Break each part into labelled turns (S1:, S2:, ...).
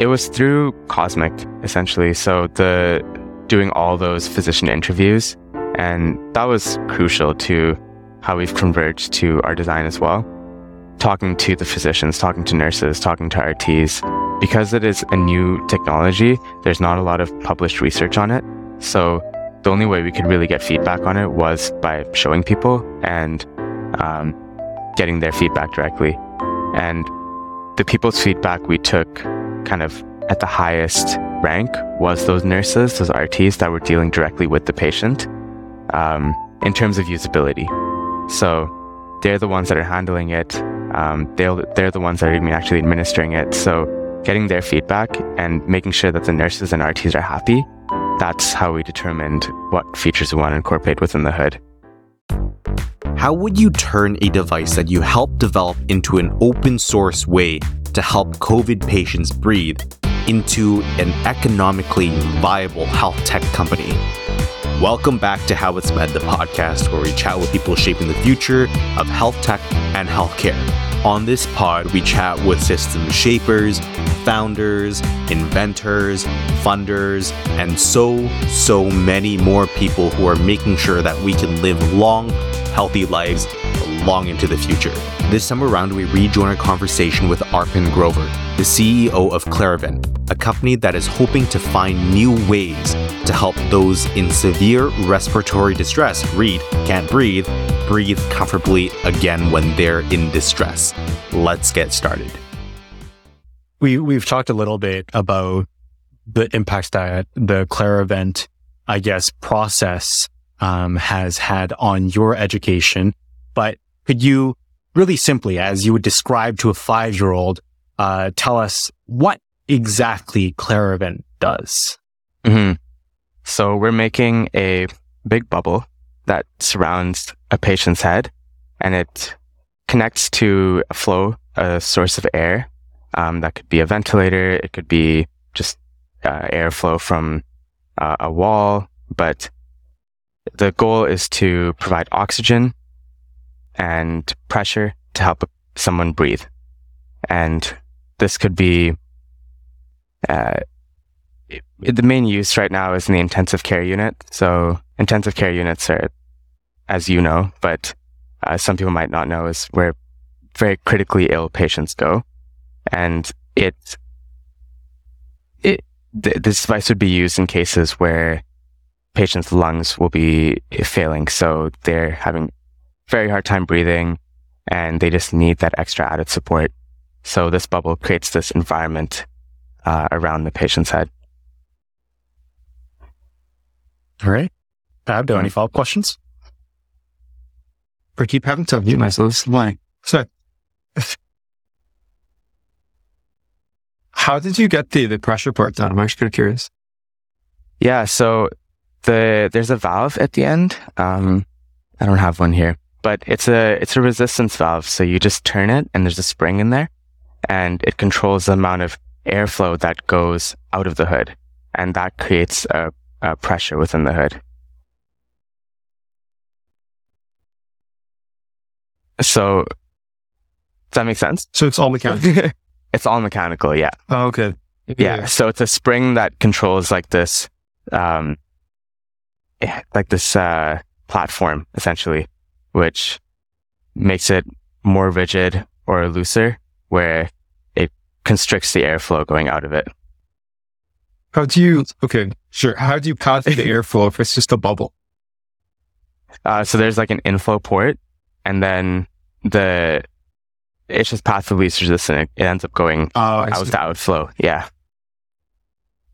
S1: it was through Cosmic, essentially. So the doing all those physician interviews, and that was crucial to how we've converged to our design as well. Talking to the physicians, talking to nurses, talking to RTs. Because it is a new technology, there's not a lot of published research on it. So the only way we could really get feedback on it was by showing people and um, getting their feedback directly. And the people's feedback we took kind of at the highest rank was those nurses, those RTs that were dealing directly with the patient um, in terms of usability. So they're the ones that are handling it. Um, they're, they're the ones that are actually administering it. So getting their feedback and making sure that the nurses and RTs are happy, that's how we determined what features we want to incorporate within the hood.
S2: How would you turn a device that you helped develop into an open source way to help COVID patients breathe into an economically viable health tech company? Welcome back to How It's Med, the podcast where we chat with people shaping the future of health tech and healthcare. On this pod, we chat with system shapers, founders, inventors, funders, and so, so many more people who are making sure that we can live long, healthy lives long into the future. This summer around, we rejoin our conversation with Arpan Grover, the CEO of Clarivent, a company that is hoping to find new ways to help those in severe respiratory distress read, can't breathe, breathe comfortably again when they're in distress. Let's get started.
S3: We we've talked a little bit about the impacts that the Clarivent, I guess, process um, has had on your education. But could you really simply, as you would describe to a five year old, uh, tell us what exactly Clarivent does?
S1: Mm-hmm. So we're making a big bubble that surrounds a patient's head and it connects to a flow, a source of air. Um, that could be a ventilator. It could be just uh, airflow from uh, a wall. But the goal is to provide oxygen and pressure to help someone breathe. And this could be uh, the main use right now is in the intensive care unit. So intensive care units are, as you know, but uh, some people might not know, is where very critically ill patients go, and it it th- this device would be used in cases where patients' lungs will be failing, so they're having very hard time breathing, and they just need that extra added support. So this bubble creates this environment uh, around the patient's head.
S3: All right. Fab, do any follow up questions?
S4: Or keep having to mute myself. Why? So, how did you get the, the pressure part done? I'm actually kind of curious.
S1: Yeah. So the, there's a valve at the end. Um, I don't have one here, but it's a, it's a resistance valve. So you just turn it and there's a spring in there and it controls the amount of airflow that goes out of the hood. And that creates a uh, pressure within the hood. So, does that make sense?
S4: So it's all mechanical.
S1: it's all mechanical, yeah.
S4: Oh, okay.
S1: Yeah. yeah. So it's a spring that controls like this, um, eh, like this uh, platform essentially, which makes it more rigid or looser, where it constricts the airflow going out of it.
S4: How do you, okay, sure. How do you pass the airflow if it's just a bubble?
S1: Uh, so there's like an inflow port and then the, it's just passively least resistant. It, ends up going oh, out to outflow. Yeah.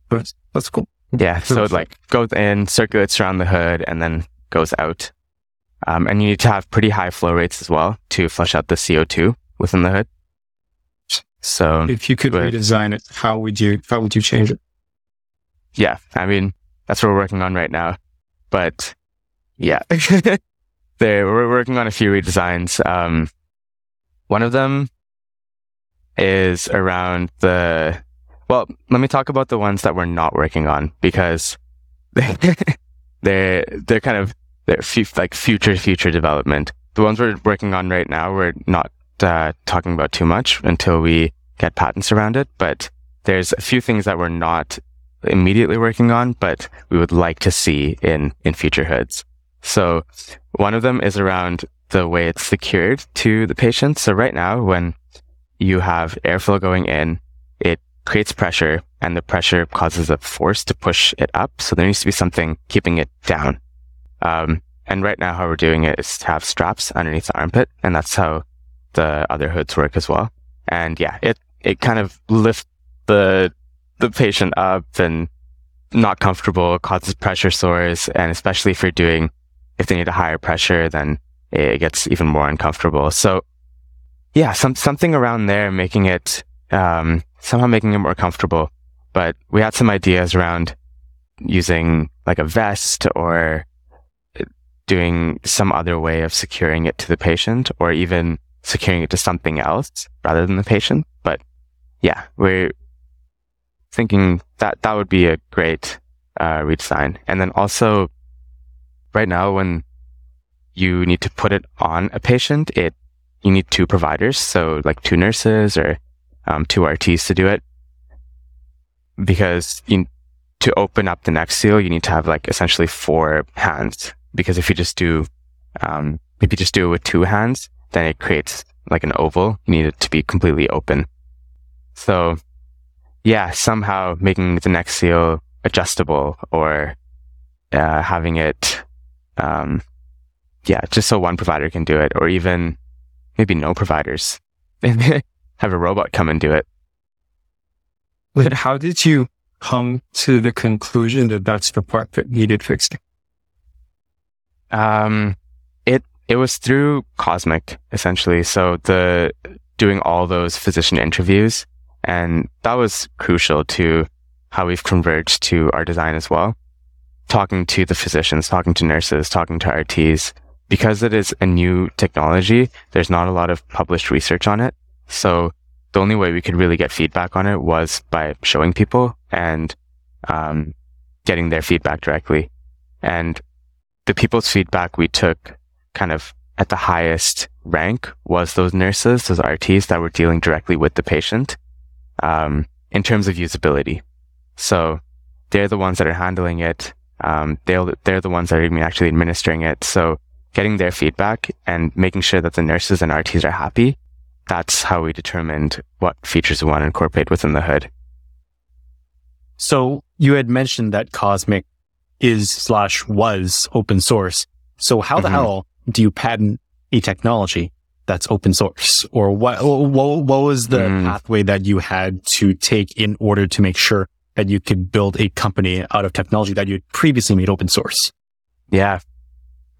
S4: That's, that's cool.
S1: Yeah. So it like goes in, circulates around the hood and then goes out. Um, and you need to have pretty high flow rates as well to flush out the CO2 within the hood. So
S4: if you could redesign it, how would you, how would you change it?
S1: yeah, I mean, that's what we're working on right now. But yeah, there we're working on a few redesigns. Um, one of them is around the, well, let me talk about the ones that we're not working on because they're, they're kind of, they're f- like future, future development. The ones we're working on right now, we're not uh, talking about too much until we get patents around it. But there's a few things that we're not immediately working on, but we would like to see in, in future hoods. So one of them is around the way it's secured to the patient. So right now, when you have airflow going in, it creates pressure and the pressure causes a force to push it up. So there needs to be something keeping it down. Um, and right now, how we're doing it is to have straps underneath the armpit. And that's how the other hoods work as well. And yeah, it, it kind of lifts the, the patient up and not comfortable, causes pressure sores. And especially if you're doing, if they need a higher pressure, then it gets even more uncomfortable. So yeah, some, something around there, making it, um, somehow making it more comfortable. But we had some ideas around using like a vest or doing some other way of securing it to the patient or even securing it to something else rather than the patient. But yeah, we're thinking that that would be a great uh, redesign. And then also right now when you need to put it on a patient, it you need two providers, so like two nurses or um, two RTs to do it, because you, to open up the neck seal, you need to have like essentially four hands. Because if you just do, um, if you just do it with two hands, then it creates like an oval. You need it to be completely open. So, yeah, somehow making the neck seal adjustable or uh, having it um, yeah, just so one provider can do it, or even maybe no providers. Have a robot come and do it.
S4: But how did you come to the conclusion that that's the part that needed fixing?
S1: Um, it it was through Cosmic essentially. So the doing all those physician interviews, and that was crucial to how we've converged to our design as well. Talking to the physicians, talking to nurses, talking to RTs, because it is a new technology, there's not a lot of published research on it. So the only way we could really get feedback on it was by showing people and um, getting their feedback directly. And the people's feedback we took kind of at the highest rank was those nurses, those RTs that were dealing directly with the patient um, in terms of usability. So they're the ones that are handling it. Um, they're, they're the ones that are actually administering it. So getting their feedback and making sure that the nurses and RTs are happy. That's how we determined what features we want to incorporate within the hood.
S3: So you had mentioned that Cosmic is slash was open source. So how the mm-hmm. hell do you patent a technology that's open source? Or what, what, what was the mm. pathway that you had to take in order to make sure that you could build a company out of technology that you previously made open source?
S1: Yeah.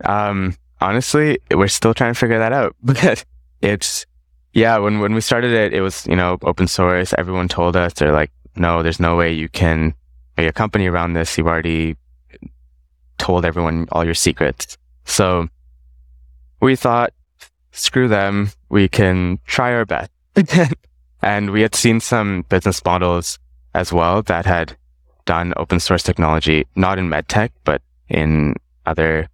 S1: Um, honestly, we're still trying to figure that out because it's, yeah, when, when we started it, it was, you know, open source. Everyone told us, they're like, no, there's no way you can make a company around this. You've already told everyone all your secrets. So we thought, screw them. We can try our best. and we had seen some business models as well that had done open source technology, not in medtech, but in other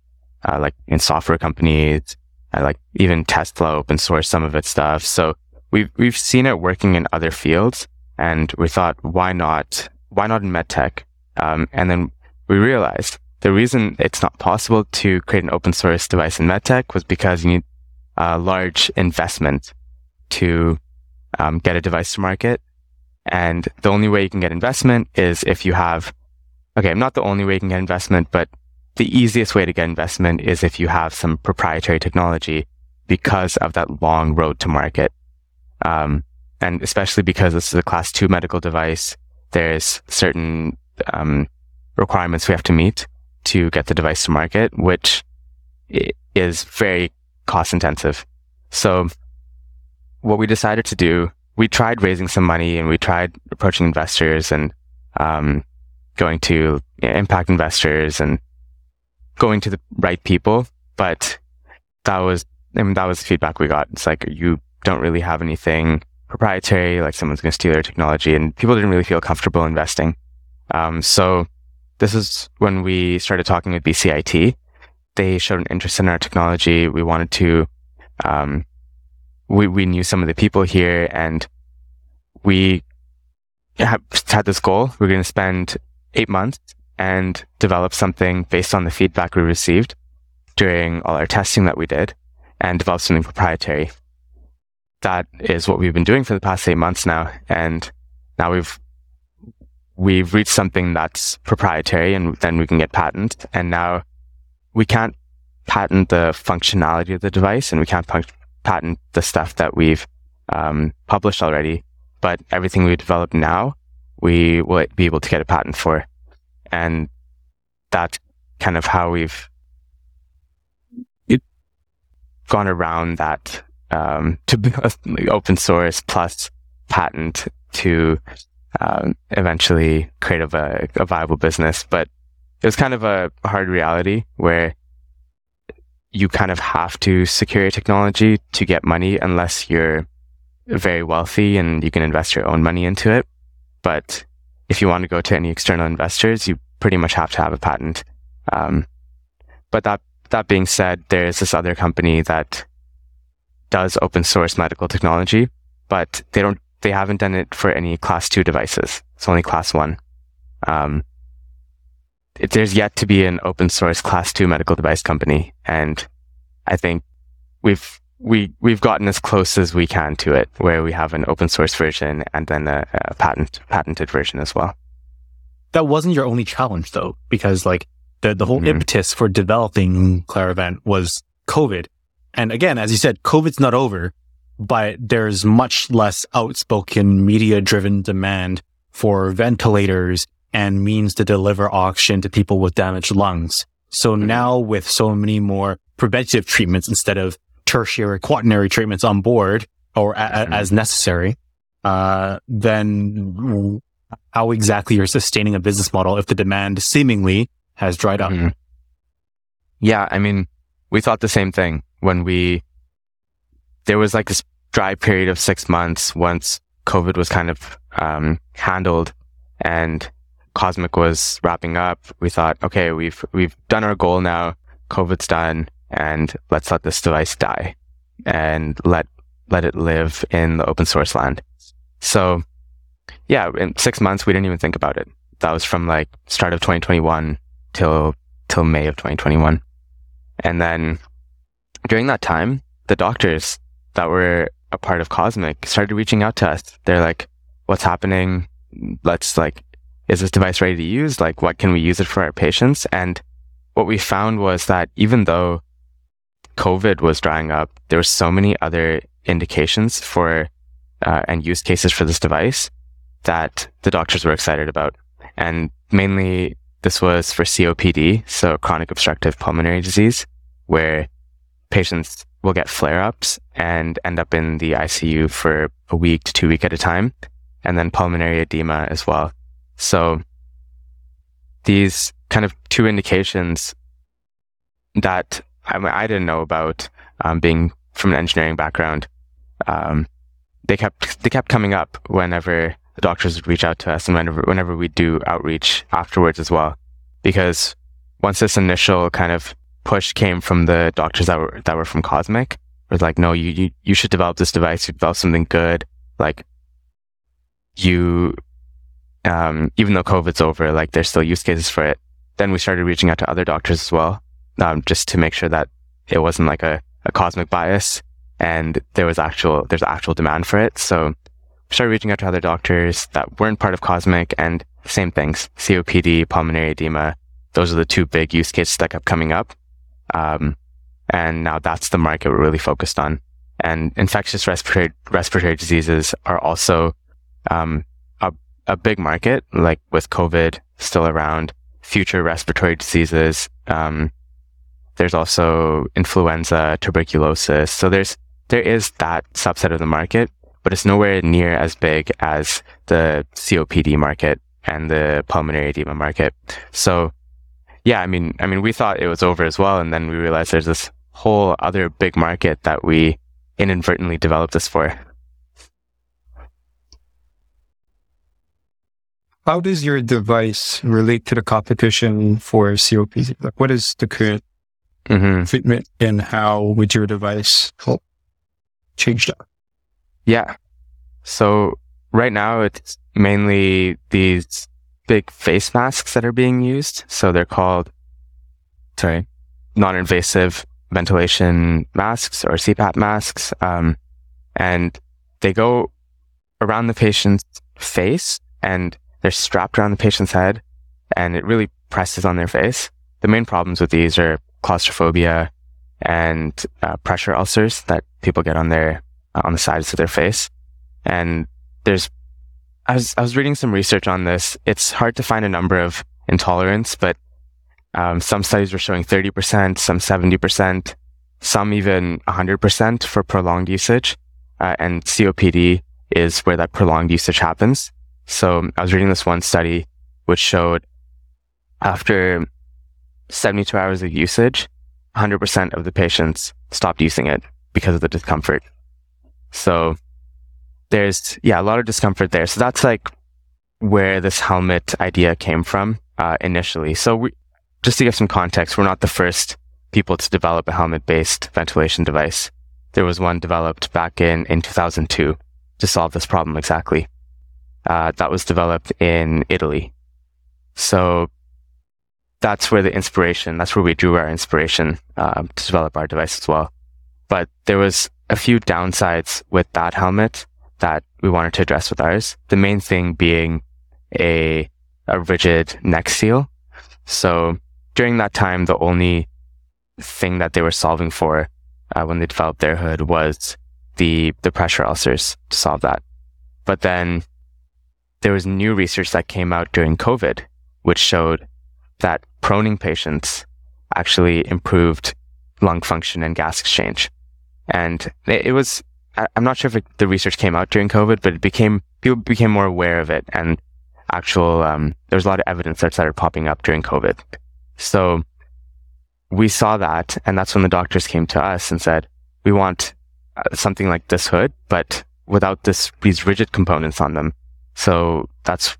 S1: uh, like in software companies, uh, like even Tesla open source some of its stuff. So we've, we've seen it working in other fields and we thought, why not, why not in medtech? Um, and then we realized the reason it's not possible to create an open source device in medtech was because you need a large investment to um, get a device to market. And the only way you can get investment is if you have, okay, I'm not the only way you can get investment, but the easiest way to get investment is if you have some proprietary technology because of that long road to market. Um, and especially because this is a class two medical device, there's certain um, requirements we have to meet to get the device to market, which is very cost intensive. So what we decided to do, we tried raising some money and we tried approaching investors and um, going to impact investors and going to the right people, but that was, I mean, that was the feedback we got. It's like, you don't really have anything proprietary, like someone's going to steal your technology and people didn't really feel comfortable investing. Um, so this is when we started talking with BCIT. They showed an interest in our technology. We wanted to, um, we, we knew some of the people here and we have had this goal. We're going to spend eight months and develop something based on the feedback we received during all our testing that we did and develop something proprietary. That is what we've been doing for the past eight months now. And now we've, we've reached something that's proprietary and then we can get patent. And now we can't patent the functionality of the device and we can't patent the stuff that we've um, published already. But everything we develop now, we will be able to get a patent for. And that's kind of how we've gone around that um, to be open source plus patent to um, eventually create a, a viable business. But it was kind of a hard reality where you kind of have to secure your technology to get money unless you're very wealthy and you can invest your own money into it. But if you want to go to any external investors, you pretty much have to have a patent. Um, but that that being said, there's this other company that does open source medical technology, but they don't they haven't done it for any class two devices. It's only class one. Um, it, there's yet to be an open source class two medical device company, and I think we've we we've gotten as close as we can to it, where we have an open source version and then a, a patent patented version as well.
S3: That wasn't your only challenge though, because like the the whole mm-hmm. impetus for developing Clarivent was COVID, and again, as you said, COVID's not over, but there's much less outspoken media driven demand for ventilators and means to deliver oxygen to people with damaged lungs. So mm-hmm. now with so many more preventative treatments instead of tertiary, quaternary treatments on board or a- mm-hmm. as necessary, uh, then how exactly you're sustaining a business model if the demand seemingly has dried up?
S1: Mm-hmm. Yeah. I mean, we thought the same thing when we, there was like this dry period of six months once COVID was kind of, um, handled and Cosmic was wrapping up. We thought, okay, we've, we've done our goal now. COVID's done and let's let this device die and let let it live in the open source land. So yeah, in six months we didn't even think about it. That was from like start of 2021 till till May of 2021. And then during that time, the doctors that were a part of Cosmic started reaching out to us. They're like, what's happening? Let's like, is this device ready to use? Like, what can we use it for our patients? And what we found was that even though COVID was drying up, there were so many other indications for uh, and use cases for this device that the doctors were excited about. And mainly this was for COPD, so chronic obstructive pulmonary disease, where patients will get flare ups and end up in the ICU for a week to two week at a time, and then pulmonary edema as well. So these kind of two indications that I, mean, I didn't know about um, being from an engineering background. Um, they kept they kept coming up whenever the doctors would reach out to us, and whenever whenever we do outreach afterwards as well, because once this initial kind of push came from the doctors that were that were from Cosmic, it was like, no, you you you should develop this device. You develop something good. Like you, um, even though COVID's over, like there's still use cases for it. Then we started reaching out to other doctors as well um, just to make sure that it wasn't like a, a cosmic bias and there was actual, there's actual demand for it. So we started reaching out to other doctors that weren't part of cosmic and same things, COPD, pulmonary edema. Those are the two big use cases that kept coming up. Um, and now that's the market we're really focused on. And infectious respiratory, respiratory diseases are also, um, a, a big market, like with COVID still around, future respiratory diseases, um, there's also influenza, tuberculosis. So there's, there is that subset of the market, but it's nowhere near as big as the COPD market and the pulmonary edema market. So yeah, I mean, I mean, we thought it was over as well. And then we realized there's this whole other big market that we inadvertently developed this for.
S4: How does your device relate to the competition for COPD? Like, what is the current mm-hmm. fitment and how would your device help change that?
S1: Yeah. So right now it's mainly these big face masks that are being used. So they're called, sorry, non-invasive ventilation masks or CPAP masks. Um, and they go around the patient's face and they're strapped around the patient's head and it really presses on their face. The main problems with these are claustrophobia and uh, pressure ulcers that people get on their uh, on the sides of their face. And there's, I was I was reading some research on this. It's hard to find a number of intolerance, but um, some studies were showing 30%, some 70%, some even 100% for prolonged usage. Uh, and COPD is where that prolonged usage happens. So I was reading this one study which showed after 72 hours of usage, 100% of the patients stopped using it because of the discomfort. So there's, yeah, a lot of discomfort there. So that's like where this helmet idea came from uh, initially. So we, just to give some context, we're not the first people to develop a helmet based ventilation device. There was one developed back in, in 2002 to solve this problem exactly. Uh, that was developed in Italy. So that's where the inspiration, that's where we drew our inspiration uh, to develop our device as well. But there was a few downsides with that helmet that we wanted to address with ours. The main thing being a, a rigid neck seal. So during that time, the only thing that they were solving for uh, when they developed their hood was the the pressure ulcers to solve that. But then there was new research that came out during COVID, which showed that proning patients actually improved lung function and gas exchange. And it, it was, I'm not sure if it, the research came out during COVID, but it became, people became more aware of it and actual, um, there was a lot of evidence that started popping up during COVID. So we saw that. And that's when the doctors came to us and said, we want uh, something like this hood, but without this, these rigid components on them. So that's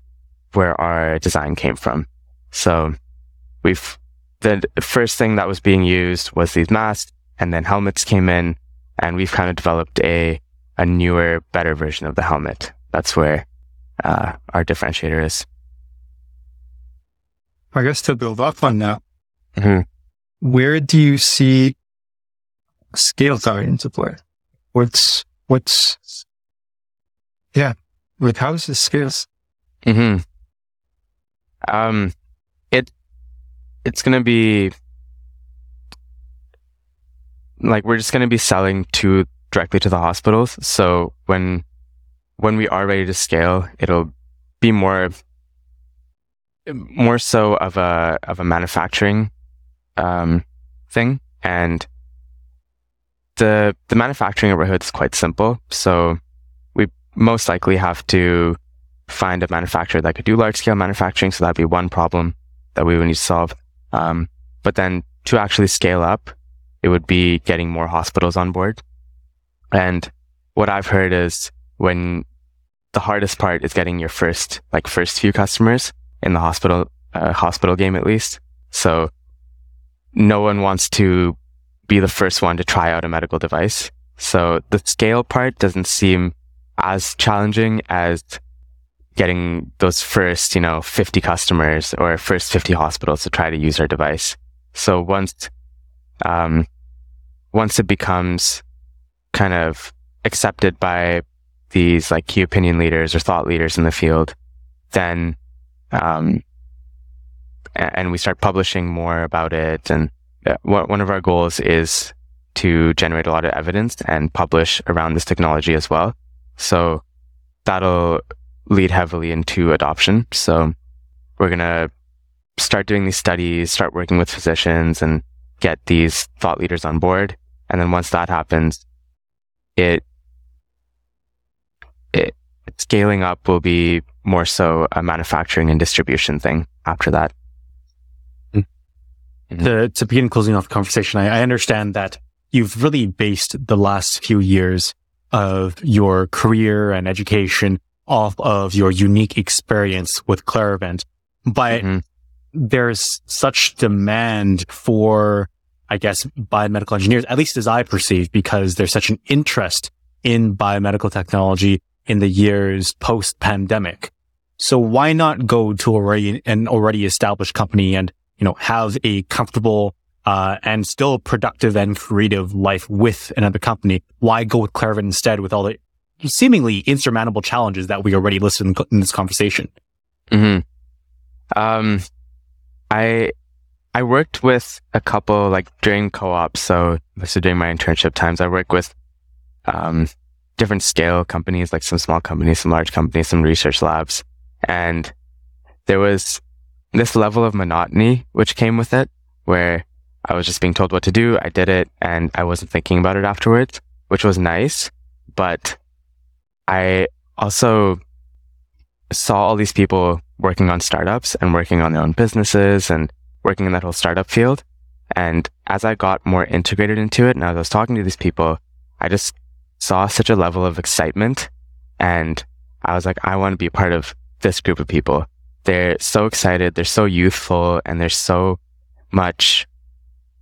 S1: where our design came from. So we've, the first thing that was being used was these masks and then helmets came in and we've kind of developed a, a newer, better version of the helmet. That's where, uh, our differentiator is.
S4: I guess to build up on that, mm-hmm. where do you see scale coming into play? What's, what's, yeah, with how's the scales?
S1: Hmm. Um, it it's gonna be like we're just gonna be selling to directly to the hospitals. So when when we are ready to scale, it'll be more more so of a of a manufacturing um, thing, and the the manufacturing our is quite simple. So we most likely have to find a manufacturer that could do large scale manufacturing. So that'd be one problem that we would need to solve. Um, but then to actually scale up, it would be getting more hospitals on board. And what I've heard is when the hardest part is getting your first, like first few customers in the hospital, uh, hospital game at least. So no one wants to be the first one to try out a medical device. So the scale part doesn't seem as challenging as getting those first, you know, 50 customers or first 50 hospitals to try to use our device. So once, um, once it becomes kind of accepted by these like key opinion leaders or thought leaders in the field, then, um, and we start publishing more about it. And uh, one of our goals is to generate a lot of evidence and publish around this technology as well. So that'll lead heavily into adoption. So we're going to start doing these studies, start working with physicians and get these thought leaders on board. And then once that happens, it, it scaling up will be more so a manufacturing and distribution thing after that.
S3: Mm-hmm. To, to begin closing off the conversation, I, I understand that you've really based the last few years of your career and education off of your unique experience with Clarivent. But mm-hmm. There's such demand for, I guess, biomedical engineers, at least as I perceive, because there's such an interest in biomedical technology in the years post pandemic. So why not go to already an already established company and, you know, have a comfortable, uh, and still productive and creative life with another company? Why go with Clarivent instead with all the seemingly insurmountable challenges that we already listed in, this conversation?
S1: hmm Um, I I worked with a couple like during co-op, so so during my internship times, I worked with um, different scale companies, like some small companies, some large companies, some research labs, and there was this level of monotony which came with it, where I was just being told what to do, I did it, and I wasn't thinking about it afterwards, which was nice, but I also saw all these people working on startups and working on their own businesses and working in that whole startup field. And as I got more integrated into it and as I was talking to these people, I just saw such a level of excitement. And I was like, I want to be part of this group of people. They're so excited. They're so youthful and there's so much,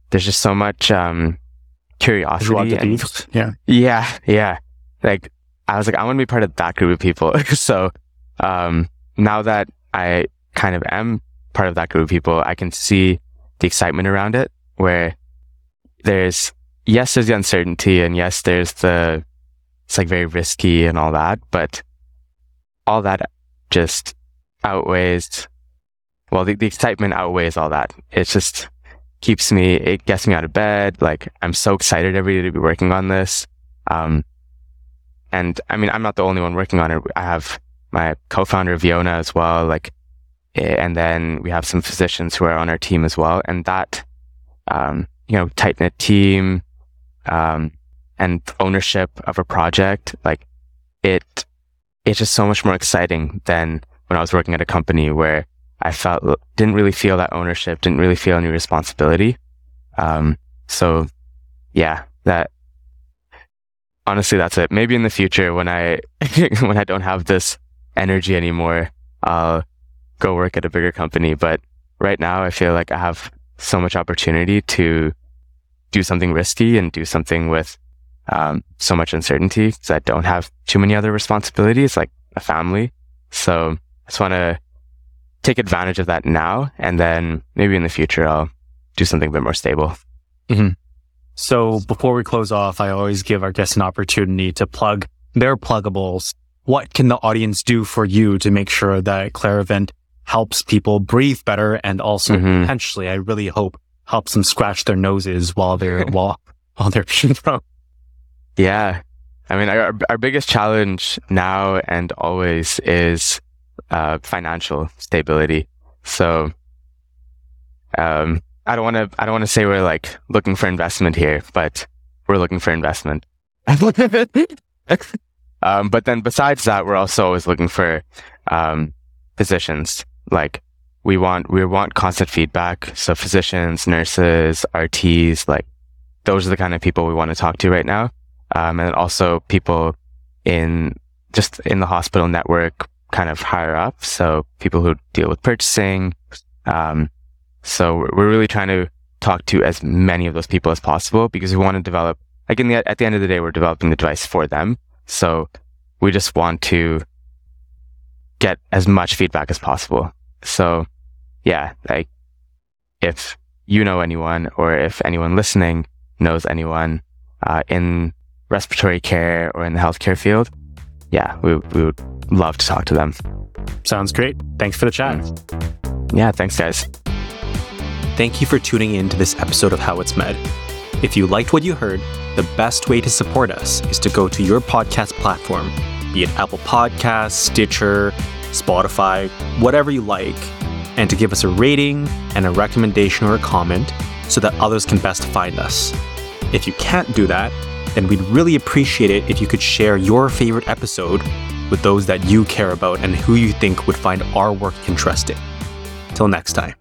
S1: there's just so much, um, curiosity. And,
S3: yeah.
S1: Yeah. Yeah. Like I was like, I want to be part of that group of people. so, um, now that I kind of am part of that group of people, I can see the excitement around it where there's, yes, there's the uncertainty and yes, there's the, it's like very risky and all that, but all that just outweighs, well, the, the excitement outweighs all that. It just keeps me, it gets me out of bed. Like I'm so excited every day to be working on this. Um, and I mean, I'm not the only one working on it. I have my co-founder Viona as well. Like, eh, and then we have some physicians who are on our team as well. And that, um, you know, tight knit team, um, and ownership of a project, like it, it's just so much more exciting than when I was working at a company where I felt, didn't really feel that ownership, didn't really feel any responsibility. Um, so yeah, that, honestly, that's it. Maybe in the future when I, when I don't have this energy anymore, I'll go work at a bigger company. But right now, I feel like I have so much opportunity to do something risky and do something with um, so much uncertainty because I don't have too many other responsibilities like a family. So I just want to take advantage of that now. And then maybe in the future, I'll do something a bit more stable.
S3: Mm-hmm. So before we close off, I always give our guests an opportunity to plug their pluggables what can the audience do for you to make sure that Clarivent helps people breathe better and also mm-hmm. potentially, I really hope, helps them scratch their noses while they're while while they're being from.
S1: Yeah, I mean, our our biggest challenge now and always is uh, financial stability. So, um, I don't want to I don't want to say we're like looking for investment here, but we're looking for investment. Um, but then besides that, we're also always looking for um, physicians. Like we want we want constant feedback. So physicians, nurses, RTs, like those are the kind of people we want to talk to right now. Um, and also people in just in the hospital network, kind of higher up. So people who deal with purchasing. Um, so we're really trying to talk to as many of those people as possible because we want to develop. Like in the, at the end of the day, we're developing the device for them. So we just want to get as much feedback as possible. So yeah, like if you know anyone or if anyone listening knows anyone uh, in respiratory care or in the healthcare field, yeah, we, we would love to talk to them.
S3: Sounds great. Thanks for the chat.
S1: Yeah, thanks, guys.
S2: Thank you for tuning in to this episode of How It's Med. If you liked what you heard, the best way to support us is to go to your podcast platform, be it Apple Podcasts, Stitcher, Spotify, whatever you like, and to give us a rating and a recommendation or a comment so that others can best find us. If you can't do that, then we'd really appreciate it if you could share your favorite episode with those that you care about and who you think would find our work interesting. Till next time.